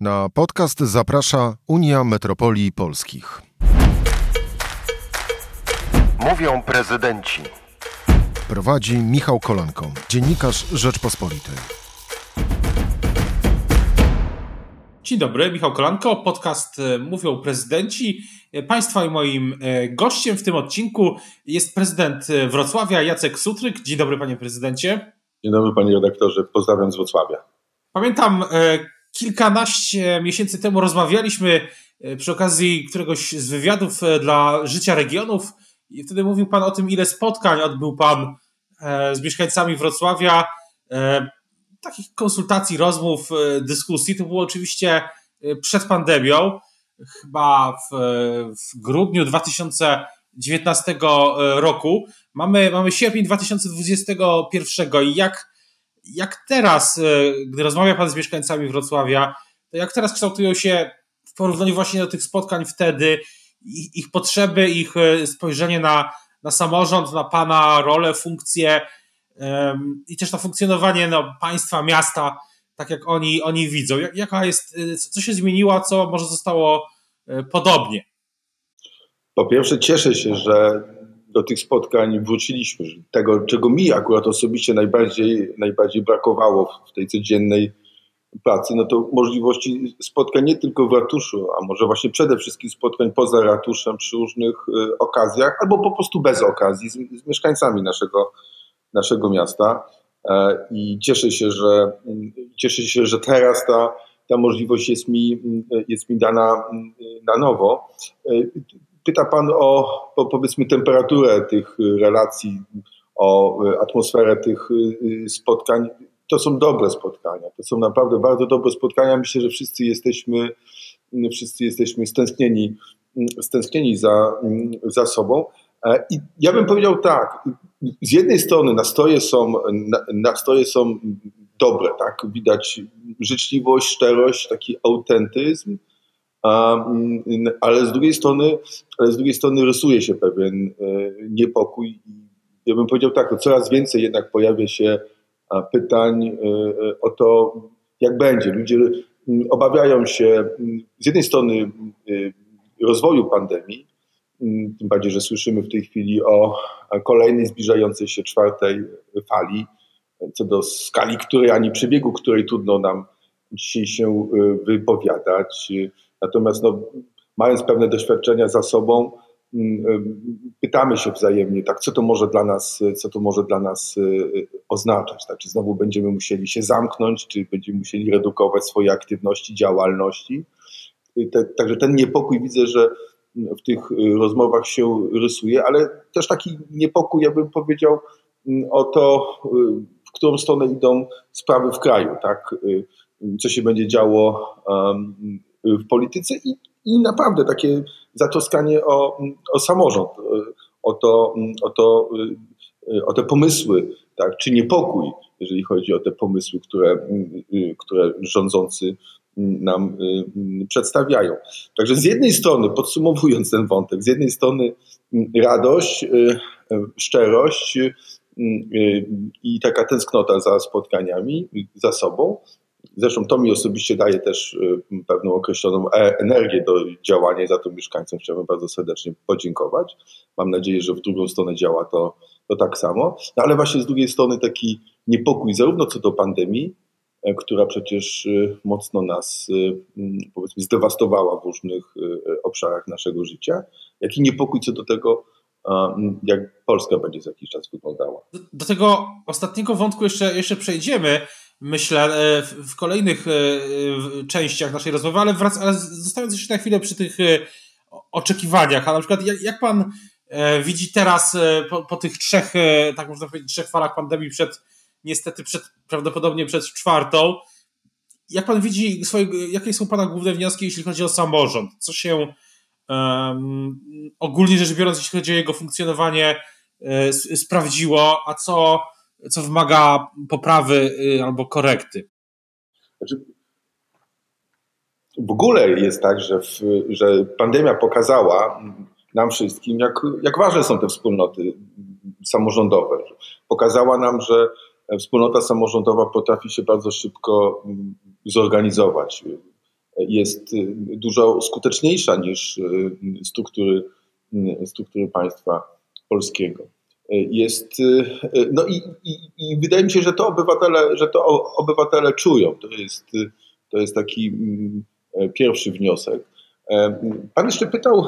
Na podcast zaprasza Unia Metropolii Polskich. Mówią prezydenci. Prowadzi Michał Kolanko, dziennikarz Rzeczpospolitej. Dzień dobry, Michał Kolanko, podcast e, Mówią Prezydenci. E, państwa i moim e, gościem w tym odcinku jest prezydent Wrocławia Jacek Sutryk. Dzień dobry, panie prezydencie. Dzień dobry, panie redaktorze. Pozdrawiam z Wrocławia. Pamiętam kilkanaście miesięcy temu rozmawialiśmy e, przy okazji któregoś z wywiadów e, dla Życia Regionów i wtedy mówił Pan o tym, ile spotkań odbył Pan e, z mieszkańcami Wrocławia, takich konsultacji, rozmów, dyskusji. To było oczywiście przed pandemią, chyba w, w grudniu 2019 roku. Mamy, mamy sierpień 2021 i jak jak teraz, e, gdy rozmawia Pan z mieszkańcami Wrocławia, to jak teraz kształtują się w porównaniu właśnie do tych spotkań wtedy, ich, ich potrzeby, ich e, spojrzenie na, na samorząd, na Pana rolę, funkcję um, i też na funkcjonowanie no, państwa, miasta, tak jak oni, oni widzą. Jak, jaka jest, e, co się zmieniło, co może zostało podobnie? Po pierwsze, cieszę się, że do tych spotkań wróciliśmy. Tego, czego mi akurat osobiście najbardziej, najbardziej brakowało w tej codziennej pracy, no to możliwości spotkań nie tylko w ratuszu, a może właśnie przede wszystkim spotkań poza ratuszem przy różnych y, okazjach, albo po prostu bez okazji z, z mieszkańcami naszego, naszego miasta. E, I cieszę się, że cieszę się, że teraz ta, ta możliwość jest mi, jest mi dana na nowo. Pyta Pan o, o powiedzmy temperaturę tych relacji, o atmosferę tych y, spotkań. To są dobre spotkania. To są naprawdę bardzo dobre spotkania. Myślę, że wszyscy jesteśmy, wszyscy jesteśmy stęsknieni, stęsknieni za, za sobą. E, I ja bym powiedział tak, z jednej strony nastoje są, nastoje są dobre, tak? Widać życzliwość, szczerość, taki autentyzm, Mm, ale z drugiej strony, ale z drugiej strony rysuje się pewien e, niepokój. Ja bym powiedział tak, no coraz więcej jednak pojawia się pytań e, e, o to, jak będzie. Ludzie mm, obawiają się mm, z jednej strony rozwoju pandemii, tym bardziej, że słyszymy w tej chwili o kolejnej zbliżającej się czwartej fali, co do skali której ani przebiegu której trudno nam dzisiaj się wypowiadać. Natomiast no, mając pewne doświadczenia za sobą, mm, pytamy się wzajemnie, tak, co to może dla nas, co to może dla nas y, oznaczać, tak, czy znowu będziemy musieli się zamknąć, czy będziemy musieli redukować swoje aktywności, działalności. Także ten niepokój widzę, że w tych rozmowach się rysuje, ale też taki niepokój, ja bym powiedział, mm, o to, y, w którą stronę idą sprawy w kraju, tak, y, co się będzie działo w polityce i, i naprawdę takie zatroskanie o, o samorząd, o, to, o, to, o te pomysły, tak, czy niepokój, jeżeli chodzi o te pomysły, które, które rządzący nam przedstawiają. Także z jednej strony, podsumowując ten wątek, z jednej strony radość, szczerość i taka tęsknota za spotkaniami, za sobą, Zresztą to mi osobiście daje też y, pewną określoną e, energię do działania i za to mieszkańcom chciałbym bardzo serdecznie podziękować. Mam nadzieję, że w drugą stronę działa to, to tak samo. No ale właśnie z drugiej strony taki niepokój zarówno co do pandemii, e, która przecież y, mocno nas y, mm, powiedzmy zdewastowała w różnych obszarach naszego życia, jak i niepokój co do tego, jak Polska będzie za jakiś czas wyglądała. Do, do tego ostatniego wątku jeszcze, jeszcze przejdziemy myślę, e, w kolejnych e, częściach naszej rozmowy, ale, wrac, ale zostając jeszcze na chwilę przy tych e, oczekiwaniach, a na przykład jak, jak pan widzi teraz po, po, tych trzech, tak można powiedzieć, trzech falach pandemii przed, niestety przed, prawdopodobnie przed czwartą, jak pan widzi, swoje, jakie są pana główne wnioski, jeśli chodzi o samorząd? Co się um, ogólnie rzecz biorąc, jeśli chodzi o jego funkcjonowanie, sprawdziło, a co co wymaga poprawy y, albo korekty? Znaczy, w ogóle jest tak, że, w, że pandemia pokazała nam wszystkim, jak, jak ważne są te wspólnoty samorządowe. Pokazała nam, że wspólnota samorządowa potrafi się bardzo szybko mm, zorganizować, jest dużo skuteczniejsza niż struktury, struktury państwa polskiego. Jest, no i, i, i wydaje mi się, że to obywatele, że to obywatele czują. To jest, to jest taki pierwszy wniosek. Pan jeszcze pytał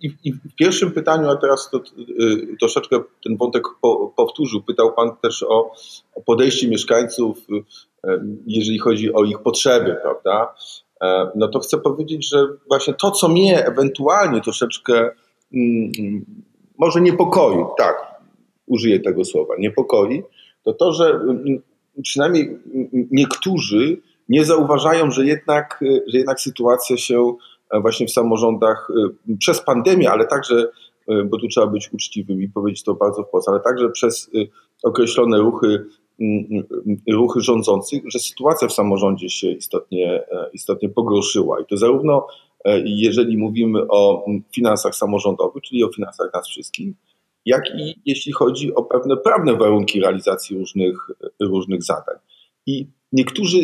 i, w pierwszym pytaniu, a teraz to, y, troszeczkę ten wątek po, powtórzył, pytał Pan też o, o podejście mieszkańców, jeżeli chodzi o ich potrzeby, prawda? No to chcę powiedzieć, że właśnie to, co mnie ewentualnie troszeczkę mm, może niepokoi, tak, użyję tego słowa, niepokoi, to to, że mm, przynajmniej niektórzy nie zauważają, że jednak, że jednak sytuacja się właśnie w samorządach y, przez pandemię, ale także, y, bo tu trzeba być uczciwym i powiedzieć to bardzo wprost, ale także przez y, określone ruchy, ruchy rządzących, że sytuacja w samorządzie się istotnie, e, istotnie pogorszyła. I to zarówno e, jeżeli mówimy o finansach samorządowych, czyli o finansach nas wszystkich, jak i jeśli chodzi o pewne prawne warunki realizacji różnych, różnych zadań. I niektórzy,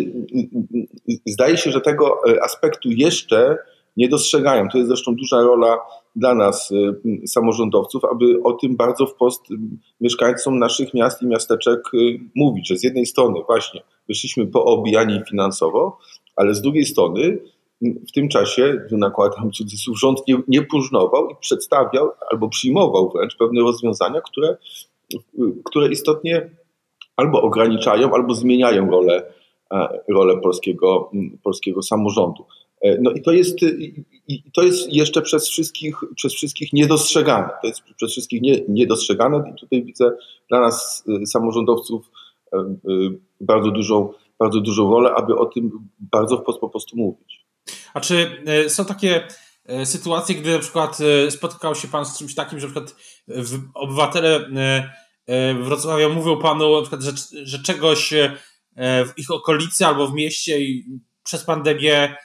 zdaje się, że tego aspektu jeszcze nie dostrzegają. To jest zresztą duża rola dla nas, y, samorządowców, aby o tym bardzo wprost y, mieszkańcom naszych miast i miasteczek y, mówić, że z jednej strony właśnie wyszliśmy poobijani finansowo, ale z drugiej strony w tym czasie, tu nakładam cudzysłów, rząd nie, nie próżnował i przedstawiał albo przyjmował wręcz pewne rozwiązania, które, które istotnie albo ograniczają, albo zmieniają rolę, e, rolę polskiego, polskiego samorządu. E, no i to jest, i to jest jeszcze przez wszystkich, przez wszystkich niedostrzegane. To jest przez wszystkich nie, niedostrzegane i tutaj widzę dla nas e, samorządowców e, bardzo dużą, bardzo dużą rolę, aby o tym bardzo wprost po prostu mówić. A czy są takie sytuacje, gdy na przykład spotkał się Pan z czymś takim, że na przykład obywatele Wrocławia mówią Panu na przykład, że, że czegoś w ich okolicy albo w mieście przez pandemię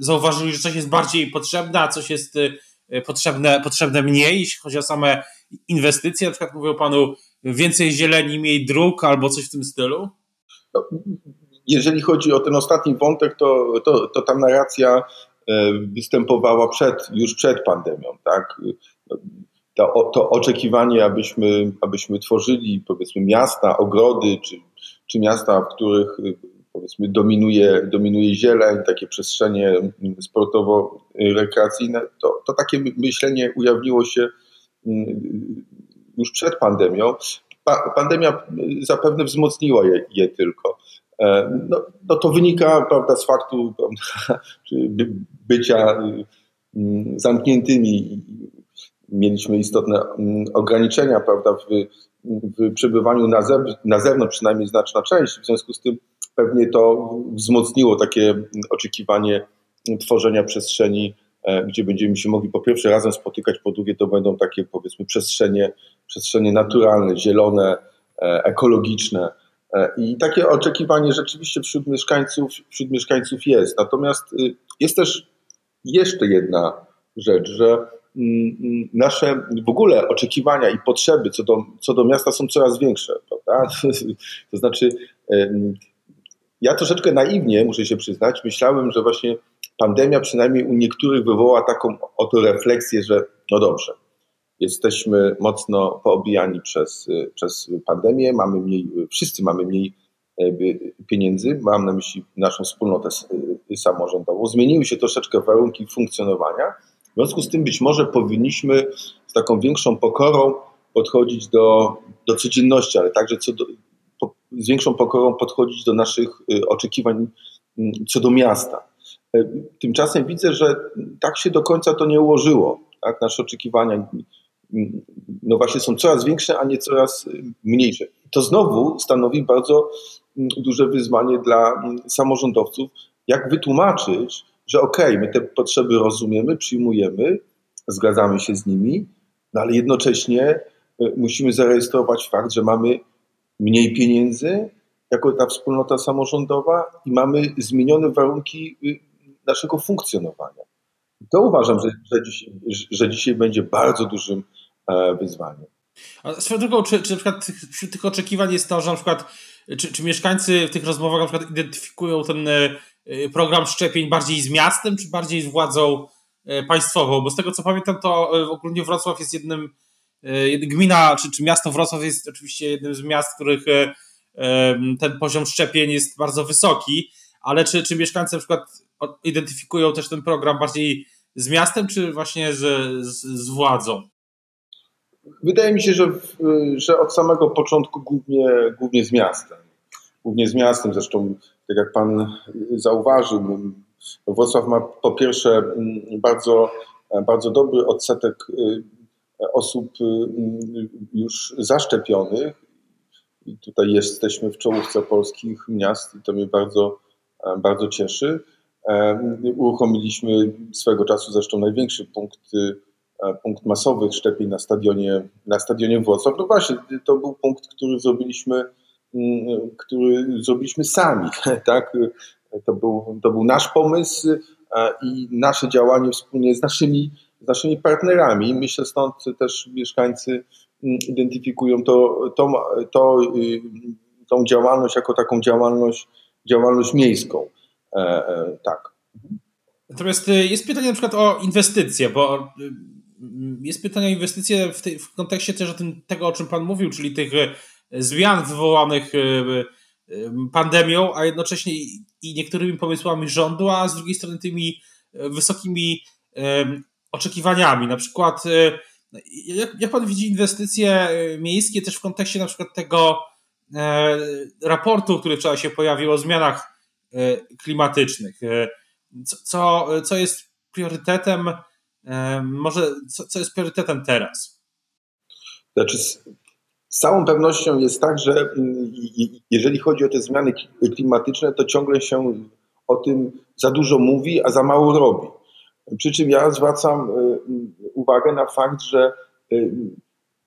zauważyli, że coś jest bardziej potrzebne, a coś jest potrzebne, potrzebne mniej, jeśli chodzi o same inwestycje. Na przykład mówią panu więcej zieleni, mniej dróg albo coś w tym stylu? Jeżeli chodzi o ten ostatni wątek, to, to, to ta narracja e, występowała przed, już przed pandemią. Tak? To, to oczekiwanie, abyśmy, abyśmy tworzyli powiedzmy miasta, ogrody, czy, czy miasta, w których powiedzmy dominuje, dominuje zieleń, takie przestrzenie sportowo-rekreacyjne, to, to takie myślenie ujawniło się mm, już przed pandemią. Pa, pandemia zapewne wzmocniła je, je tylko. E, no, no, to wynika prawda, z faktu bycia mm, zamkniętymi. Mieliśmy istotne mm, ograniczenia prawda, w, w przebywaniu na, na zewnątrz, przynajmniej znaczna część. W związku z tym pewnie to wzmocniło takie oczekiwanie tworzenia przestrzeni, e, gdzie będziemy się mogli po pierwsze razem spotykać, po drugie to będą takie powiedzmy przestrzenie, przestrzenie naturalne, zielone, e, ekologiczne. E, I takie oczekiwanie rzeczywiście wśród mieszkańców, wśród mieszkańców jest. Natomiast y, jest też jeszcze jedna rzecz, że mm, mm, nasze w ogóle oczekiwania i potrzeby co do, co do miasta są coraz większe, prawda? To znaczy ja troszeczkę naiwnie, muszę się przyznać, myślałem, że właśnie pandemia przynajmniej u niektórych wywoła taką oto refleksję, że no dobrze, jesteśmy mocno poobijani przez, przez pandemię, mamy mniej, wszyscy mamy mniej pieniędzy, mam na myśli naszą wspólnotę samorządową, zmieniły się troszeczkę warunki funkcjonowania, w związku z tym być może powinniśmy z taką większą pokorą podchodzić do, do codzienności, ale także co do, z większą pokorą podchodzić do naszych y, oczekiwań mm, co do miasta. E, tymczasem widzę, że tak się do końca to nie ułożyło. Tak? Nasze oczekiwania no właśnie są coraz większe, a nie coraz y, mniejsze. To znowu stanowi bardzo mm, duże wyzwanie dla samorządowców, jak wytłumaczyć, że okej, okay, my te potrzeby rozumiemy, przyjmujemy, zgadzamy się z nimi, no ale jednocześnie y, musimy zarejestrować fakt, że mamy mniej pieniędzy jako ta wspólnota samorządowa i mamy zmienione warunki y, naszego funkcjonowania. To uważam, że, że, dzisiaj, że dzisiaj będzie bardzo dużym wyzwaniem. A swoją drogą, czy, czy na przykład wśród tych oczekiwań jest to, że na przykład czy, czy mieszkańcy w tych rozmowach na przykład identyfikują ten program szczepień bardziej z miastem, czy bardziej z władzą państwową? Bo z tego co pamiętam, to ogólnie Wrocław jest jednym, gmina czy, czy miasto Wrocław jest oczywiście jednym z miast, w których ten poziom szczepień jest bardzo wysoki, ale czy, czy mieszkańcy na przykład identyfikują też ten program bardziej z miastem, czy właśnie z, z, z władzą? Wydaje mi się, że, że od samego początku głównie, głównie z miastem. Głównie z miastem, zresztą tak jak Pan zauważył, Wrocław ma po pierwsze mm, bardzo, bardzo dobry odsetek y, osób y, już zaszczepionych i tutaj jesteśmy w czołówce polskich miast i to mnie bardzo, bardzo cieszy. E, uruchomiliśmy swego czasu zresztą największy punkt, e, punkt masowych szczepień na stadionie, na stadionie Wrocław. No właśnie, to był punkt, który zrobiliśmy, mm, który zrobiliśmy sami. Tak? To, był, to był nasz pomysł i nasze działanie wspólnie z naszymi, z naszymi partnerami. Myślę stąd też mieszkańcy identyfikują to, to, to, y, tą działalność jako taką działalność, działalność miejską. E, e, tak. Natomiast jest pytanie na przykład o inwestycje, bo y, jest pytanie o inwestycje w, tej, w kontekście też o tym, tego, o czym Pan mówił, czyli tych zmian wywołanych pandemią, a jednocześnie i niektórymi pomysłami rządu, a z drugiej strony tymi wysokimi oczekiwaniami. Na przykład jak, jak pan widzi inwestycje e, miejskie też w kontekście na przykład tego e, raportu, który wczoraj się pojawił o zmianach e, klimatycznych? E, co, co, co jest priorytetem, e, może co, co jest priorytetem teraz? Znaczy, z, całą pewnością jest tak, że mm, jeżeli chodzi o te zmiany klimatyczne, to ciągle się o tym za dużo mówi, a za mało robi. Przy czym ja zwracam y, uwagę na fakt, że y,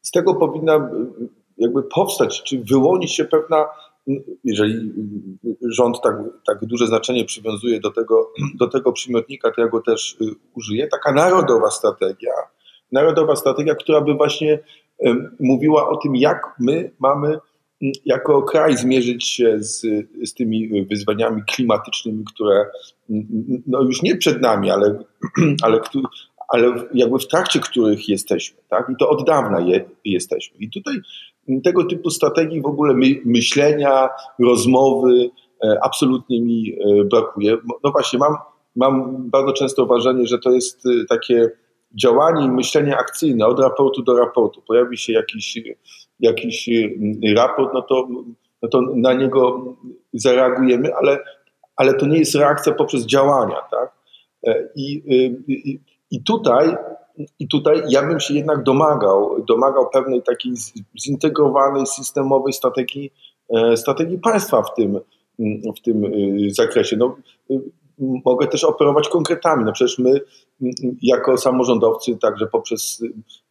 z tego powinna y, jakby powstać, czy wyłonić się pewna, jeżeli rząd tak, tak duże znaczenie przywiązuje do tego, do tego przymiotnika, to ja go też użyję, taka narodowa strategia, narodowa strategia, która by właśnie mówiła o tym, jak my mamy jako kraj zmierzyć się z, z tymi wyzwaniami klimatycznymi, które no już nie przed nami, ale, ale, ale jakby w trakcie których jesteśmy. Tak? I to od dawna je, jesteśmy. I tutaj tego typu strategii w ogóle my, myślenia, rozmowy e, absolutnie mi e, brakuje. No właśnie, mam, mam bardzo często wrażenie, że to jest e, takie działanie i myślenie akcyjne od raportu do raportu. Pojawi się jakiś jakiś raport, no to, no to na niego zareagujemy, ale, ale to nie jest reakcja poprzez działania. Tak? I, i, i tutaj i tutaj ja bym się jednak domagał, domagał pewnej takiej zintegrowanej, systemowej strategii, e, strategii państwa w tym, w tym y, zakresie. No, mogę też operować konkretami. No przecież my jako samorządowcy, także poprzez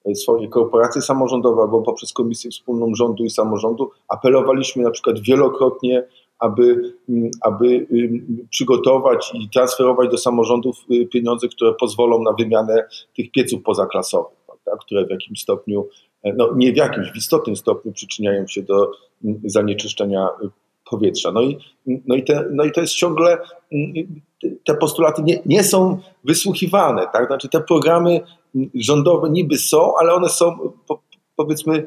e, swoje korporacje samorządowe albo poprzez Komisję Wspólną Rządu i Samorządu apelowaliśmy na przykład wielokrotnie, aby, aby przygotować i transferować do samorządów y, pieniądze, które pozwolą na wymianę tych pieców pozaklasowych, prawda, które w jakimś stopniu, e, no nie w jakimś, w istotnym stopniu przyczyniają się do zanieczyszczenia powietrza. No i, no i, te, no i to jest ciągle, te postulaty nie, nie są wysłuchiwane, tak? Znaczy te programy rządowe niby są, ale one są powiedzmy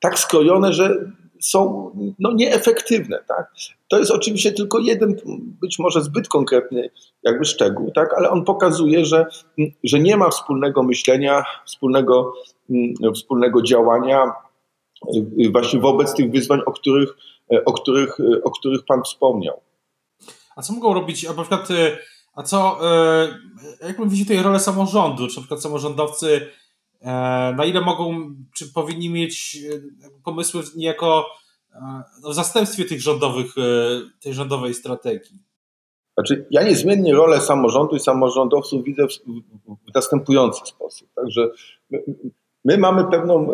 tak skrojone, że są no, nieefektywne. Tak? To jest oczywiście tylko jeden, być może zbyt konkretny jakby szczegół, tak? ale on pokazuje, że, że nie ma wspólnego myślenia, wspólnego, wspólnego działania właśnie wobec tych wyzwań, o których E, o których, e, o których Pan wspomniał. A co mogą robić, a na przykład, e, a co, jak Pan widzi tutaj rolę samorządu, czy na przykład samorządowcy, na ile mogą, czy powinni mieć pomysły niejako no, w zastępstwie tych rządowych, tej rządowej strategii? Znaczy, ja niezmiennie rolę samorządu i samorządowców widzę w, następujący sposób. Także My mamy pewną,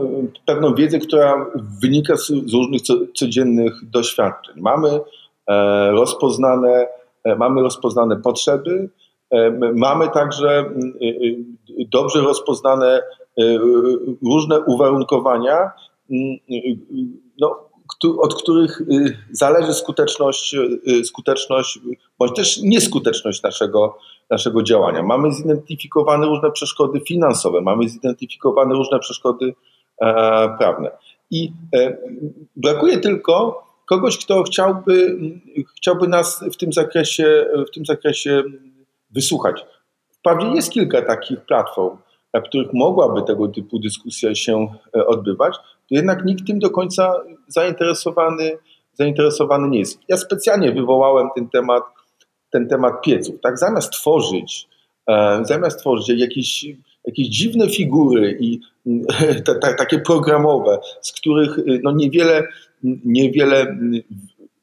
pewną wiedzę, która wynika z, z różnych codziennych doświadczeń. Mamy e, rozpoznane, e, mamy rozpoznane potrzeby, e, mamy także dobrze rozpoznane różne uwarunkowania, no, od których zależy skuteczność, skuteczność bądź też nieskuteczność naszego, naszego działania. Mamy zidentyfikowane różne przeszkody finansowe, mamy zidentyfikowane różne przeszkody prawne. I brakuje tylko kogoś, kto chciałby, chciałby nas w tym zakresie, w tym zakresie wysłuchać. Wprawdzie jest kilka takich platform, na których mogłaby tego typu dyskusja się e, odbywać, to jednak nikt tym do końca zainteresowany, zainteresowany nie jest. Ja specjalnie wywołałem ten temat, ten temat pieców. Tak? Zamiast tworzyć, e, zamiast tworzyć jakieś, jakieś dziwne figury i takie programowe, z których no, niewiele, niewiele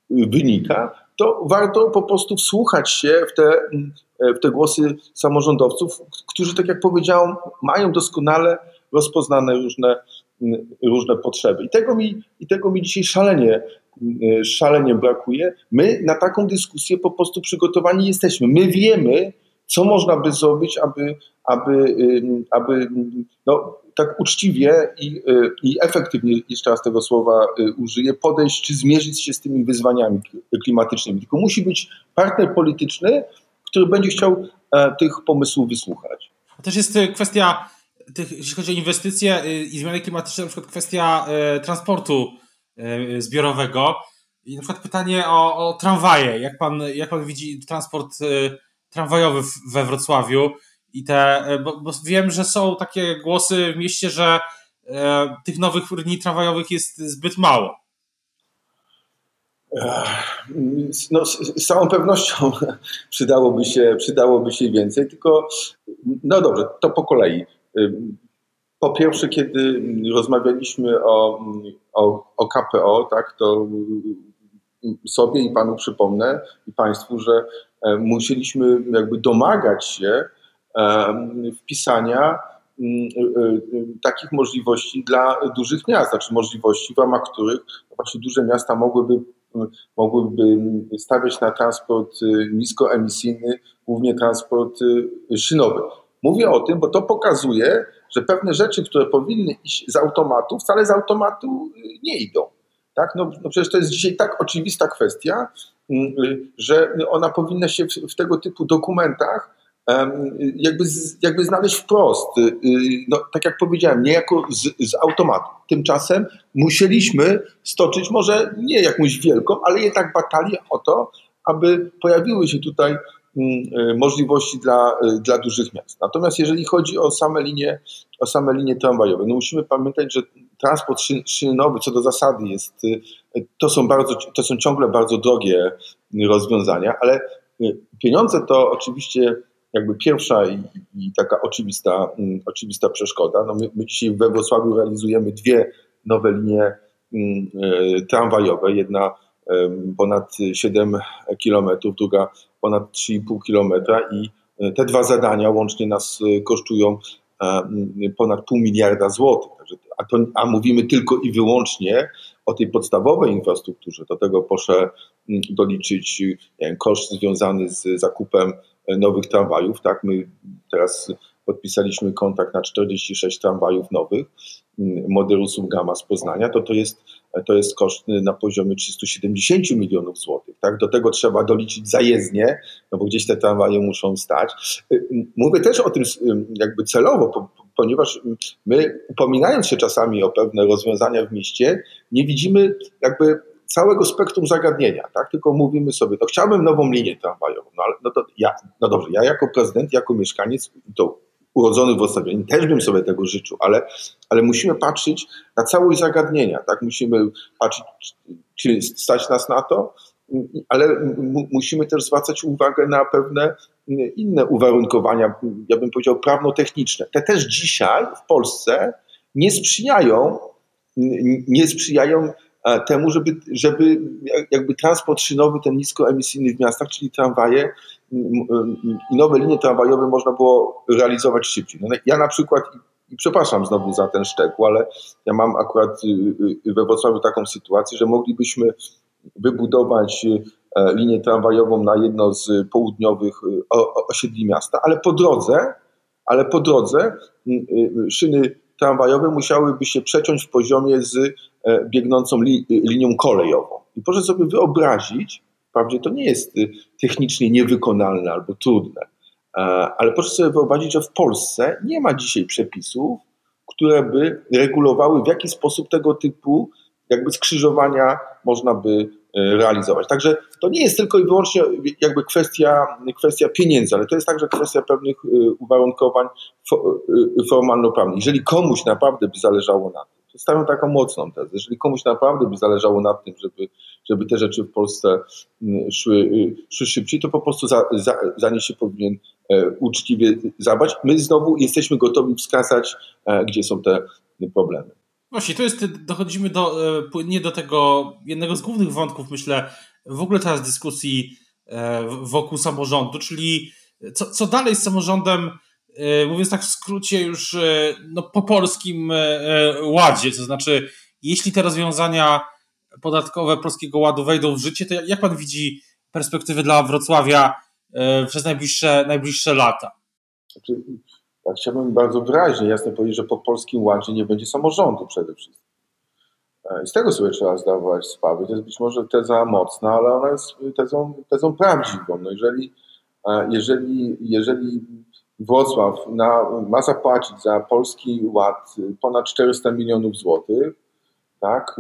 wynika, to warto po prostu wsłuchać się w te, w te głosy samorządowców, którzy, tak jak powiedziałem, mają doskonale rozpoznane różne, różne potrzeby. I tego mi, i tego mi dzisiaj szalenie, szalenie brakuje. My na taką dyskusję po prostu przygotowani jesteśmy. My wiemy, co można by zrobić, aby, aby, aby no, tak uczciwie i, i efektywnie, jeszcze raz tego słowa y, użyję, podejść czy zmierzyć się z tymi wyzwaniami klimatycznymi. Tylko musi być partner polityczny, który będzie chciał e, tych pomysłów wysłuchać. To też jest y, kwestia, tych, jeśli chodzi o inwestycje y, i zmiany klimatyczne, na przykład kwestia transportu zbiorowego. I na przykład pytanie o, o tramwaje. Jak pan, jak pan widzi transport tramwajowy we Wrocławiu? I te, e, bo, bo wiem, że są takie głosy w mieście, że e, tych nowych linii tramwajowych jest zbyt mało. No, z całą pewnością przydałoby się, przydałoby się więcej, tylko no dobrze, to po kolei. Po pierwsze, kiedy rozmawialiśmy o, o, o KPO, tak, to sobie i panu przypomnę i państwu, że musieliśmy jakby domagać się wpisania e, e, takich możliwości dla dużych miast, znaczy możliwości, w ramach których właśnie duże miasta mogłyby, mogłyby stawiać na transport y, niskoemisyjny, głównie transport y, szynowy. Mówię o tym, bo to pokazuje, że pewne rzeczy, które powinny iść z automatu, wcale z automatu y, nie idą. Tak? No, no przecież to jest dzisiaj tak oczywista kwestia, że ona powinna się w, w tego typu dokumentach jakby, jakby znaleźć wprost. Y, y, no, tak jak powiedziałem, nie jako z, z automatu. Tymczasem musieliśmy stoczyć może nie jakąś wielką, ale jednak batalię o to, aby pojawiły się tutaj mm, y, możliwości dla, dla dużych miast. Natomiast jeżeli chodzi o same linie, o same linie tramwajowe, no musimy pamiętać, że transport szynowy co do zasady jest, to są, bardzo, to są ciągle bardzo drogie rozwiązania, ale pieniądze to oczywiście jakby pierwsza i, i taka oczywista, mm, oczywista przeszkoda. No my, my dzisiaj we Wrocławiu realizujemy dwie nowe linie mm, e, tramwajowe. Jedna ponad 7 kilometrów, druga ponad 3,5 kilometra i e, te dwa zadania łącznie nas e, kosztują ponad pół miliarda złotych. A, to, a mówimy tylko i wyłącznie o tej podstawowej infrastrukturze. Do tego proszę mm, doliczyć koszt związany z zakupem nowych tramwajów. Tak, my teraz podpisaliśmy kontrakt na 46 tramwajów nowych mm, modelu Gamma z Poznania, to to jest, to jest koszt na poziomie 370 milionów złotych. Tak? Do tego trzeba doliczyć zajezdnie, no bo gdzieś te tramwaje muszą stać. Y, mówię też o tym jakby celowo, ponieważ my upominając się czasami o pewne rozwiązania w mieście, nie widzimy jakby całego spektrum zagadnienia, tak? Tylko mówimy sobie, to chciałbym nową linię tramwajową, no ale no to ja, no dobrze, ja jako prezydent, jako mieszkaniec, to urodzony w Wrocławiu, też bym sobie tego życzył, ale, ale musimy patrzeć na całość zagadnienia, tak? Musimy patrzeć, czy stać nas na to, ale musimy też zwracać uwagę na pewne inne uwarunkowania, ja bym powiedział prawno-techniczne. Te też dzisiaj w Polsce nie sprzyjają, nie sprzyjają temu, żeby, żeby jakby transport szynowy, ten niskoemisyjny w miastach, czyli tramwaje i nowe linie tramwajowe można było realizować szybciej. No, ja na przykład, i przepraszam znowu za ten szczegół, ale ja mam akurat y, y, we Wrocławiu taką sytuację, że moglibyśmy wybudować e, linię tramwajową na jedno z południowych osiedli miasta, ale po drodze, ale po drodze szyny tramwajowe musiałyby się przeciąć w poziomie z biegnącą li, linią kolejową. I proszę sobie wyobrazić, wprawdzie to nie jest technicznie niewykonalne albo trudne, ale proszę sobie wyobrazić, że w Polsce nie ma dzisiaj przepisów, które by regulowały, w jaki sposób tego typu jakby skrzyżowania można by e, realizować. Także to nie jest tylko i wyłącznie jakby kwestia, kwestia pieniędzy, ale to jest także kwestia pewnych e, uwarunkowań e, formalno-prawnych. Jeżeli komuś naprawdę by zależało na tym, Przedstawiam taką mocną tezę. Jeżeli komuś naprawdę by zależało na tym, żeby, żeby te rzeczy w Polsce szły, szły szybciej, to po prostu za, za, za nie się powinien uczciwie zabrać. My znowu jesteśmy gotowi wskazać, gdzie są te problemy. Właśnie, to jest, dochodzimy do, płynnie do tego jednego z głównych wątków, myślę, w ogóle teraz dyskusji e, wokół samorządu, czyli co, co dalej z samorządem, e, mówiąc tak w skrócie już e, no, po polskim ładzie, to znaczy jeśli te rozwiązania podatkowe Polskiego Ładu wejdą w życie, to jak pan widzi perspektywy dla Wrocławia przez najbliższe, najbliższe lata? Znaczy, chciałbym bardzo wyraźnie, jasno powiedzieć, że po polskim ładzie nie będzie samorządu przede wszystkim. E, I z tego sobie trzeba zdawać sprawę. To jest być może teza mocna, ale ona jest tezą, tezą prawdziwą. No jeżeli, e, jeżeli, jeżeli Wrocław na, ma zapłacić za polski ład ponad 400 milionów złotych, tak?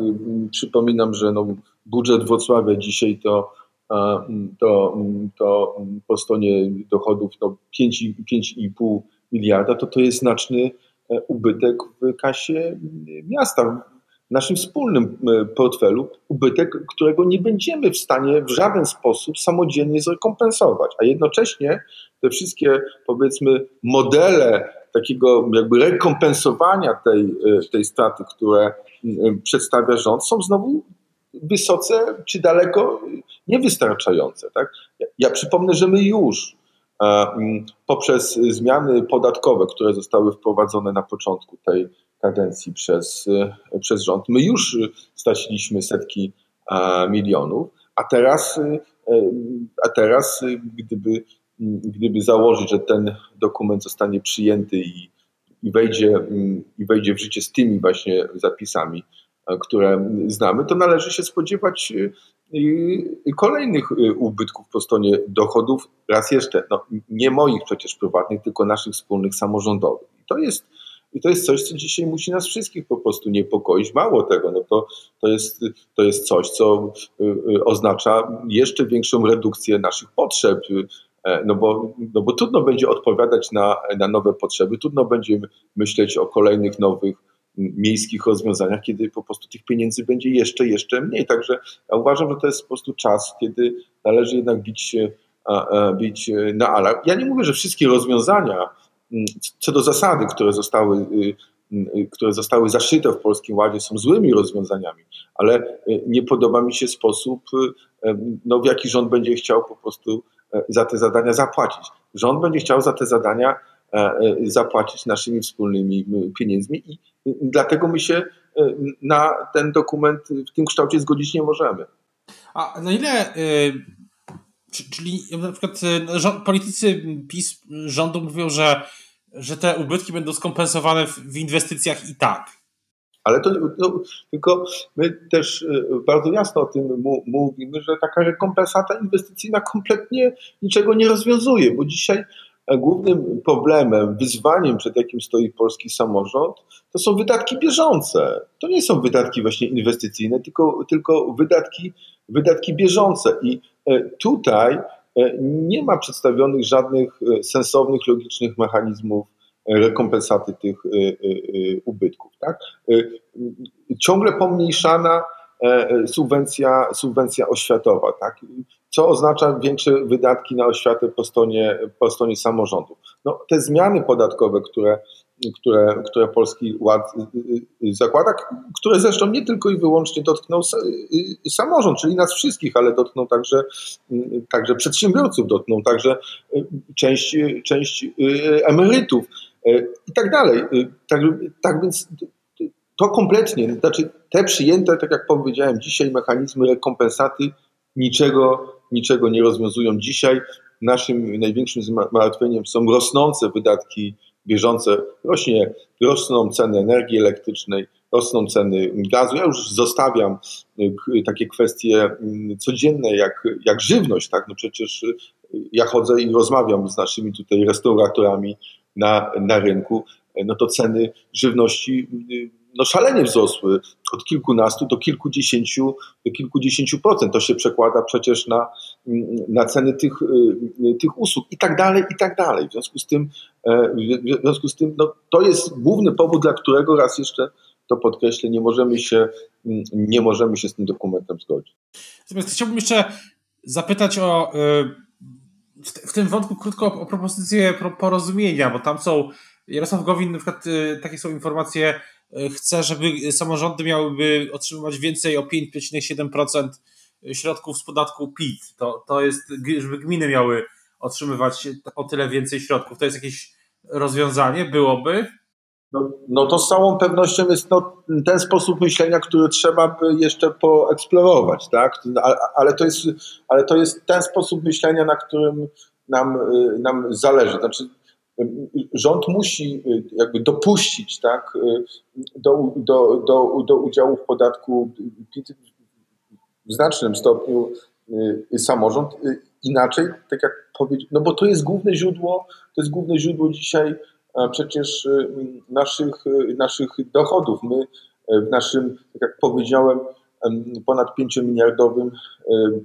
Przypominam, że no, budżet Wrocławia dzisiaj to, e, to, to po stronie dochodów no 5,5 miliarda, to to jest znaczny e, ubytek w kasie miasta, w naszym wspólnym e, portfelu, ubytek, którego nie będziemy w stanie w żaden sposób samodzielnie zrekompensować. A jednocześnie te wszystkie, powiedzmy, modele takiego jakby rekompensowania tej, e, tej straty, które przedstawia rząd, są znowu wysoce czy daleko niewystarczające. Tak? Ja, ja przypomnę, że my już poprzez zmiany podatkowe, które zostały wprowadzone na początku tej kadencji przez, e, przez rząd. My już straciliśmy setki milionów, a teraz, e, a teraz gdyby, gdyby założyć, że ten dokument zostanie przyjęty i, i, wejdzie, i wejdzie w życie z tymi właśnie zapisami, e, które znamy, to należy się spodziewać kolejnych y, ubytków po stronie dochodów, raz jeszcze, no, nie moich przecież prywatnych, tylko naszych wspólnych samorządowych. I to jest, i to jest coś, co dzisiaj musi nas wszystkich po prostu niepokoić. Mało tego, no to, to, jest, to jest coś, co y, y, oznacza jeszcze większą redukcję naszych potrzeb, e, no bo, no bo trudno będzie odpowiadać na, na nowe potrzeby, trudno będzie myśleć o kolejnych nowych miejskich rozwiązaniach, kiedy po prostu tych pieniędzy będzie jeszcze, jeszcze mniej. Także ja uważam, że to jest po prostu czas, kiedy należy jednak bić, bić na alarm. Ja nie mówię, że wszystkie rozwiązania mm, co do zasady, które zostały, y, y, które zostały zaszyte w Polskim Ładzie są złymi rozwiązaniami, ale y, nie podoba mi się sposób, no, w jaki rząd będzie chciał po prostu e, za te zadania zapłacić. Rząd będzie chciał za te zadania zapłacić naszymi wspólnymi pieniędzmi i Dlatego my się e, na ten dokument w tym kształcie zgodzić nie możemy. A na ile, e, czyli na przykład e, politycy PiS rządu mówią, że, że te ubytki będą skompensowane w inwestycjach i tak. Ale to no, tylko my też bardzo jasno o tym mówimy, że taka rekompensata inwestycyjna kompletnie niczego nie rozwiązuje, bo dzisiaj głównym problemem, wyzwaniem, przed jakim stoi polski samorząd, to są wydatki bieżące. To nie są wydatki właśnie inwestycyjne, tylko, tylko wydatki, wydatki bieżące. I e, tutaj e, nie ma przedstawionych żadnych e, sensownych, logicznych mechanizmów rekompensaty tych ubytków. Tak? Ciągle pomniejszana subwencja, subwencja oświatowa. Tak? Co oznacza większe wydatki na oświatę po stronie, po stronie samorządów. No, te zmiany podatkowe, które, które, które Polski Ład y, y, zakłada, które zresztą nie tylko i wyłącznie dotkną y, samorząd, czyli nas wszystkich, ale dotkną także, także przedsiębiorców, dotkną także część, część emerytów i tak dalej. Tak, tak więc to kompletnie, znaczy te przyjęte, tak jak powiedziałem dzisiaj, mechanizmy rekompensaty niczego niczego nie rozwiązują. Dzisiaj naszym największym zmartwieniem są rosnące wydatki bieżące, rośnie, rosną ceny energii elektrycznej, rosną ceny gazu. Ja już zostawiam takie kwestie codzienne, jak, jak żywność, tak? No przecież ja chodzę i rozmawiam z naszymi tutaj restauratorami na, na rynku, no to ceny żywności no szalenie wzrosły od kilkunastu do kilkudziesięciu, do kilkudziesięciu procent. To się przekłada przecież na, na ceny tych, tych usług i tak dalej, i tak dalej. W związku z tym, e, w związku z tym no, to jest główny powód, dla którego raz jeszcze to podkreślę, nie możemy się, nie możemy się z tym dokumentem zgodzić. Natomiast chciałbym jeszcze zapytać o e, w, tym wątku krótko o, propozycję porozumienia, bo tam są Jarosław Gowin, na przykład y, takie są informacje, chce, żeby samorządy miałyby otrzymywać więcej o 5,7% środków z podatku PIT. To, to jest, żeby gminy miały otrzymywać o tyle więcej środków. To jest jakieś rozwiązanie? Byłoby? No, no to z całą pewnością jest no, ten sposób myślenia, który trzeba by jeszcze poeksplorować, tak? Ale, ale, to jest, ale to jest ten sposób myślenia, na którym nam, y, nam zależy. Znaczy, rząd musi y, jakby dopuścić tak, y, do, do, do, do udziału w podatku w znacznym stopniu samorząd. Inaczej, tak jak powiedzieć, no bo to jest główne źródło, to jest główne źródło dzisiaj przecież y, naszych, y, naszych dochodów. My y, w naszym, tak jak powiedziałem, ponad 5-miliardowym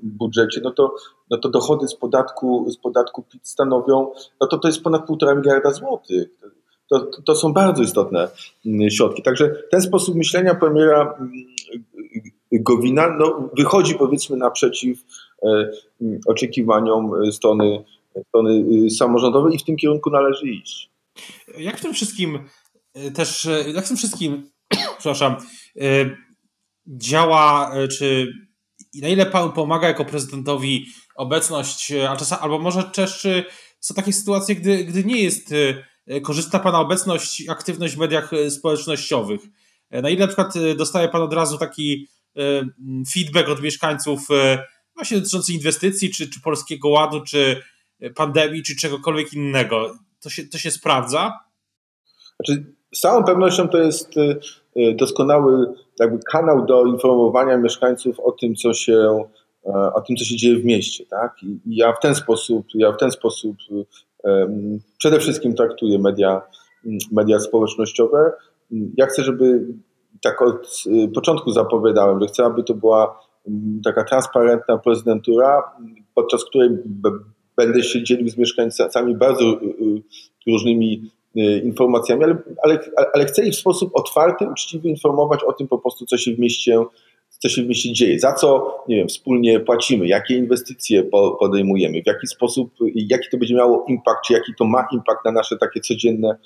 budżecie, no to, no to dochody z podatku, z podatku PIT stanowią, no to to jest ponad 1,5 miliarda złotych. To, to, są bardzo istotne środki. Także ten sposób myślenia premiera Gowina no, wychodzi powiedzmy naprzeciw oczekiwaniom strony, strony samorządowej i w tym kierunku należy iść. Jak w tym wszystkim e, też, e, jak w tym wszystkim, przepraszam, e, działa, czy na ile pomaga jako prezydentowi obecność, a czasem, albo może też są takie sytuacje, gdy, gdy nie jest korzystna Pana obecność, aktywność w mediach społecznościowych? Na ile na przykład dostaje Pan od razu taki feedback od mieszkańców właśnie dotyczący inwestycji, czy, czy Polskiego Ładu, czy pandemii, czy czegokolwiek innego? to się, to się sprawdza? Znaczy, z całą pewnością to jest doskonały jakby kanał do informowania mieszkańców o tym, co się, e, o tym, co się dzieje w mieście. Tak? I ja w ten sposób, ja w ten sposób um, przede wszystkim traktuję media, media społecznościowe. Ja chcę, żeby tak od początku zapowiadałem, że chcę, aby to była taka transparentna prezydentura, podczas której będę się dzielił z mieszkańcami bardzo y, y, różnymi y, informacjami, ale, ale, ale chcę ich w sposób otwarty, uczciwy informować o tym po prostu, co się w mieście co się w mieście dzieje, za co nie wiem, wspólnie płacimy, jakie inwestycje podejmujemy, w jaki sposób, jaki to będzie miało impact, czy jaki to ma impact na nasze takie codzienne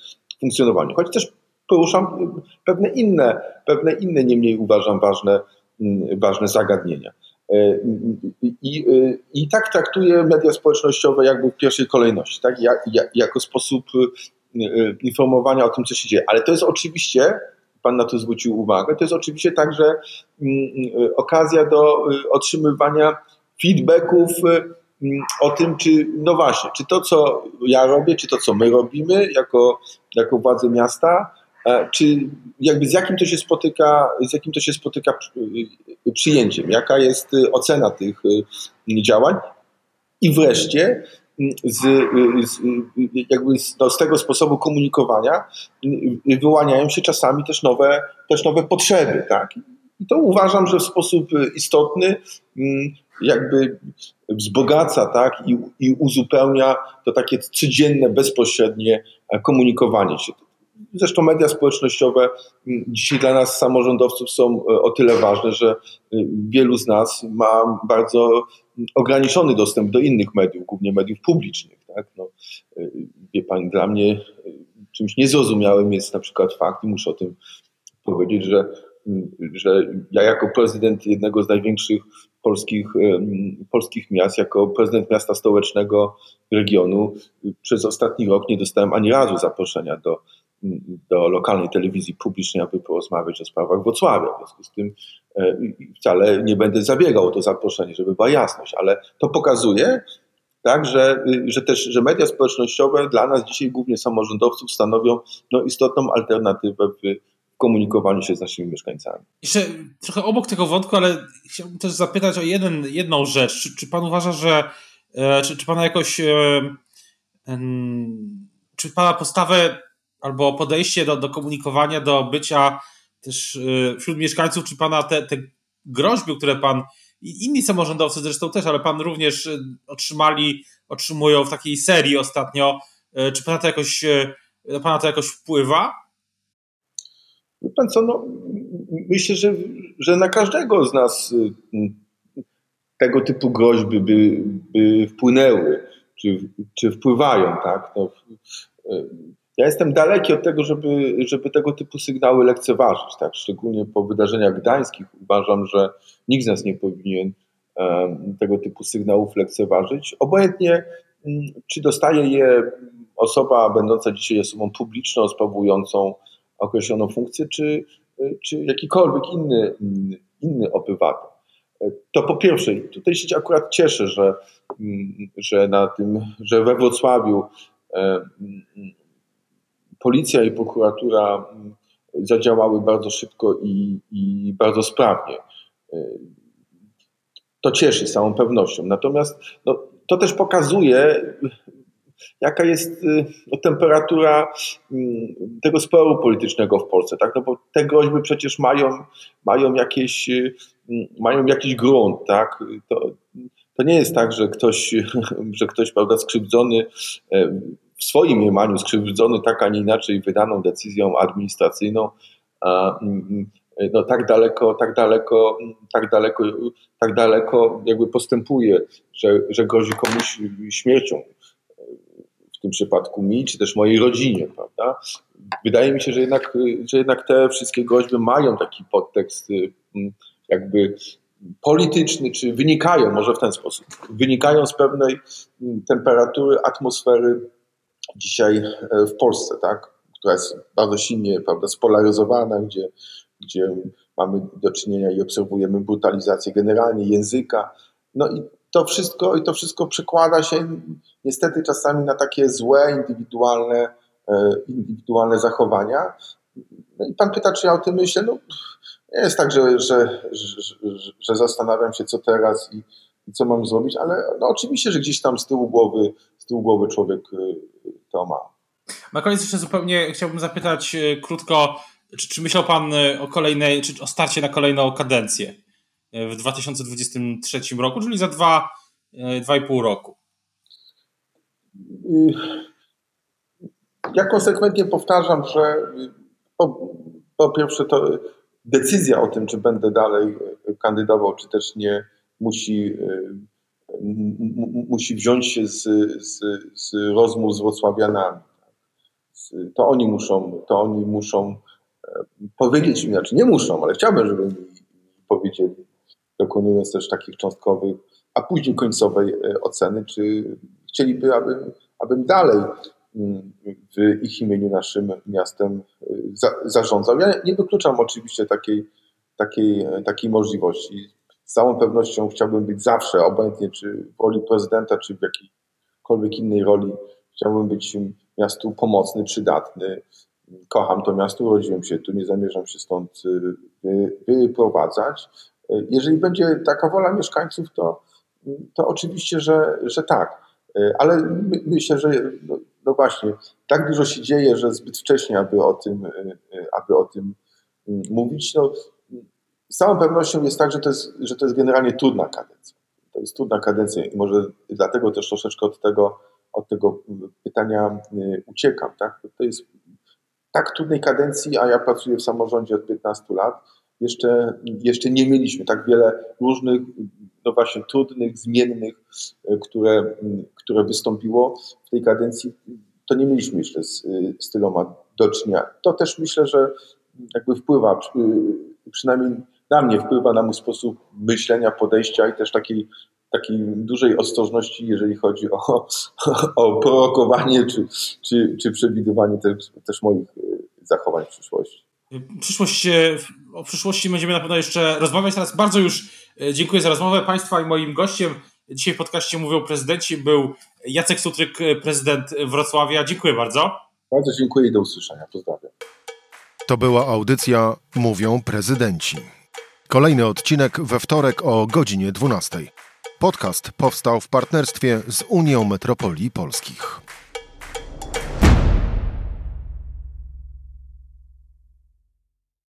funkcjonowanie. Choć też poruszam pewne inne, pewne inne nie mniej uważam ważne, mm, ważne zagadnienia. E, I, e, I, tak traktuję media społecznościowe jakby w pierwszej kolejności, tak? Jak, jako sposób informowania o tym, co się dzieje. Ale to jest oczywiście, Pan na to zwrócił uwagę, to jest oczywiście także mm, okazja do otrzymywania feedbacków o tym, czy, no właśnie, czy to, co ja robię, czy to, co my robimy jako, jako władze miasta, E, czy jakby z jakim to się spotyka, z jakim to się spotyka y, przyjęciem, jaka jest y, ocena tych y, działań i wreszcie z, z, jakby z, no, z tego sposobu komunikowania wyłaniają się czasami też nowe, też nowe potrzeby. Tak? I to uważam, że w sposób istotny jakby wzbogaca tak? I, i uzupełnia to takie codzienne, bezpośrednie komunikowanie się. Zresztą media społecznościowe dzisiaj dla nas, samorządowców, są e, o tyle ważne, że e, wielu z nas ma bardzo ograniczony dostęp do innych mediów, głównie mediów publicznych. Tak? No, e, wie Pani, dla mnie czymś niezrozumiałym jest na przykład fakt, i muszę o tym powiedzieć, że, że ja jako prezydent jednego z największych polskich, polskich miast, jako prezydent miasta stołecznego regionu, przez ostatni rok nie dostałem ani razu zaproszenia do do lokalnej telewizji publicznej, aby porozmawiać o sprawach Wrocławia. W związku z tym e, wcale nie będę zabiegał o to zaproszenie, żeby była jasność, ale to pokazuje, tak, że, że też że media społecznościowe dla nas dzisiaj głównie samorządowców stanowią no, istotną alternatywę w komunikowaniu się z naszymi mieszkańcami. Jeszcze trochę obok tego wątku, ale chciałbym też zapytać o jeden, jedną rzecz. Czy, czy pan uważa, że e, czy, czy pana jakoś e, czy pana postawę albo podejście do, do komunikowania, do bycia też e, wśród mieszkańców, czy pana te, te groźby, które pan i inni samorządowcy zresztą też, ale pan również otrzymali, otrzymują w takiej serii ostatnio, czy pana to jakoś, na pana to jakoś wpływa? Pan co, no, myślę, że, że na każdego z nas y, tego typu groźby by, by wpłynęły, czy, czy wpływają, tak? No, y, ja jestem daleki od tego, żeby, żeby tego typu sygnały lekceważyć, tak? Szczególnie po wydarzeniach gdańskich uważam, że nikt z nas nie powinien tego typu sygnałów lekceważyć. Obojętnie, mm, czy dostaje je osoba będąca dzisiaj osobą publiczną, sprawującą określoną funkcję, czy, czy jakikolwiek inny, inny obywatel. To po pierwsze, tutaj się akurat cieszę, że, że na tym, że we Wrocławiu policja i prokuratura zadziałały bardzo szybko i, i bardzo sprawnie. E, to cieszy z całą pewnością. Natomiast no, to też pokazuje, jaka jest y, no, temperatura mm, tego sporu politycznego w Polsce, tak? No bo te groźby przecież mają, mają, jakieś, y, mm, mają jakiś grunt, tak? To, to nie jest tak, że ktoś, że ktoś prawda, skrzywdzony w swoim mniemaniu, skrzywdzony tak, a nie inaczej wydaną decyzją administracyjną, mm, no, tak daleko, tak daleko, tak daleko, tak daleko jakby postępuje, że, że grozi komuś śmiercią tym przypadku mi, czy też mojej rodzinie, prawda? Wydaje mi się, że jednak, że jednak te wszystkie groźby mają taki podtekst y, jakby polityczny, czy wynikają, może w ten sposób, wynikają z pewnej temperatury atmosfery dzisiaj e, w Polsce, tak? która jest bardzo silnie prawda, spolaryzowana, gdzie, gdzie mamy do czynienia i obserwujemy brutalizację generalnie języka. No i to wszystko, i to wszystko przekłada się niestety czasami na takie złe, indywidualne, e, indywidualne zachowania. No i pan pyta, czy ja o tym myślę. No, nie jest tak, że, że, że, że zastanawiam się, co teraz i, i, co mam zrobić, ale no, oczywiście, że gdzieś tam z tyłu głowy, z tyłu głowy człowiek e, ma. Na koniec jeszcze zupełnie chciałbym zapytać e, krótko, czy, czy myślał Pan o kolejnej, czy o starcie na kolejną kadencję? w 2023 roku, czyli za dwa, e, dwa i pół roku? Ja konsekwentnie powtarzam, że po, po pierwsze to decyzja o tym, czy będę dalej kandydował, czy też nie, musi, musi wziąć się z, z, z rozmów z Wrocławianami. To oni muszą, to oni muszą e, powiedzieć mi, znaczy nie muszą, ale chciałbym, żeby mi powiedzieli, dokonując też takich cząstkowych, a później końcowej e, oceny, czy chcieliby, abym, abym dalej mm, w ich imieniu naszym miastem e, za, zarządzał. Ja nie wykluczam oczywiście takiej, takiej, takiej możliwości. Z całą pewnością chciałbym być zawsze, obojętnie czy w roli prezydenta, czy w jakiejkolwiek innej roli, chciałbym być miastu pomocny, przydatny. Kocham to miasto, urodziłem się tu, nie zamierzam się stąd wyprowadzać. Jeżeli będzie taka wola mieszkańców, to, to oczywiście, że, że tak. Ale my, myślę, że no, no, właśnie, tak dużo się dzieje, że zbyt wcześnie, aby o tym, aby o tym mówić. No, z całą pewnością jest tak, że to jest, że to jest generalnie trudna kadencja. To jest trudna kadencja i może dlatego też troszeczkę od tego, od tego pytania uciekam. Tak? To jest tak trudnej kadencji, a ja pracuję w samorządzie od 15 lat jeszcze, jeszcze nie mieliśmy tak wiele różnych, no właśnie trudnych, zmiennych, e, które, które wystąpiło w tej kadencji. To nie mieliśmy jeszcze z, z tyloma do czynienia. To też myślę, że jakby wpływa, przynajmniej na mnie wpływa na mój sposób myślenia, podejścia i też takiej, takiej dużej ostrożności, jeżeli chodzi o, o prorokowanie czy, czy, czy przewidywanie też, też moich e, zachowań w przyszłości. Przyszłość, e, o przyszłości będziemy na pewno jeszcze rozmawiać. Teraz bardzo już e, dziękuję za rozmowę Państwa i moim gościem Dzisiaj w podcaście mówią prezydenci. Był Jacek Sutryk, prezydent Wrocławia. Dziękuję bardzo. Bardzo dziękuję i do usłyszenia. Pozdrawiam. To była audycja Mówią Prezydenci. Kolejny odcinek we wtorek o godzinie 12. Podcast powstał w partnerstwie z Unią Metropolii Polskich.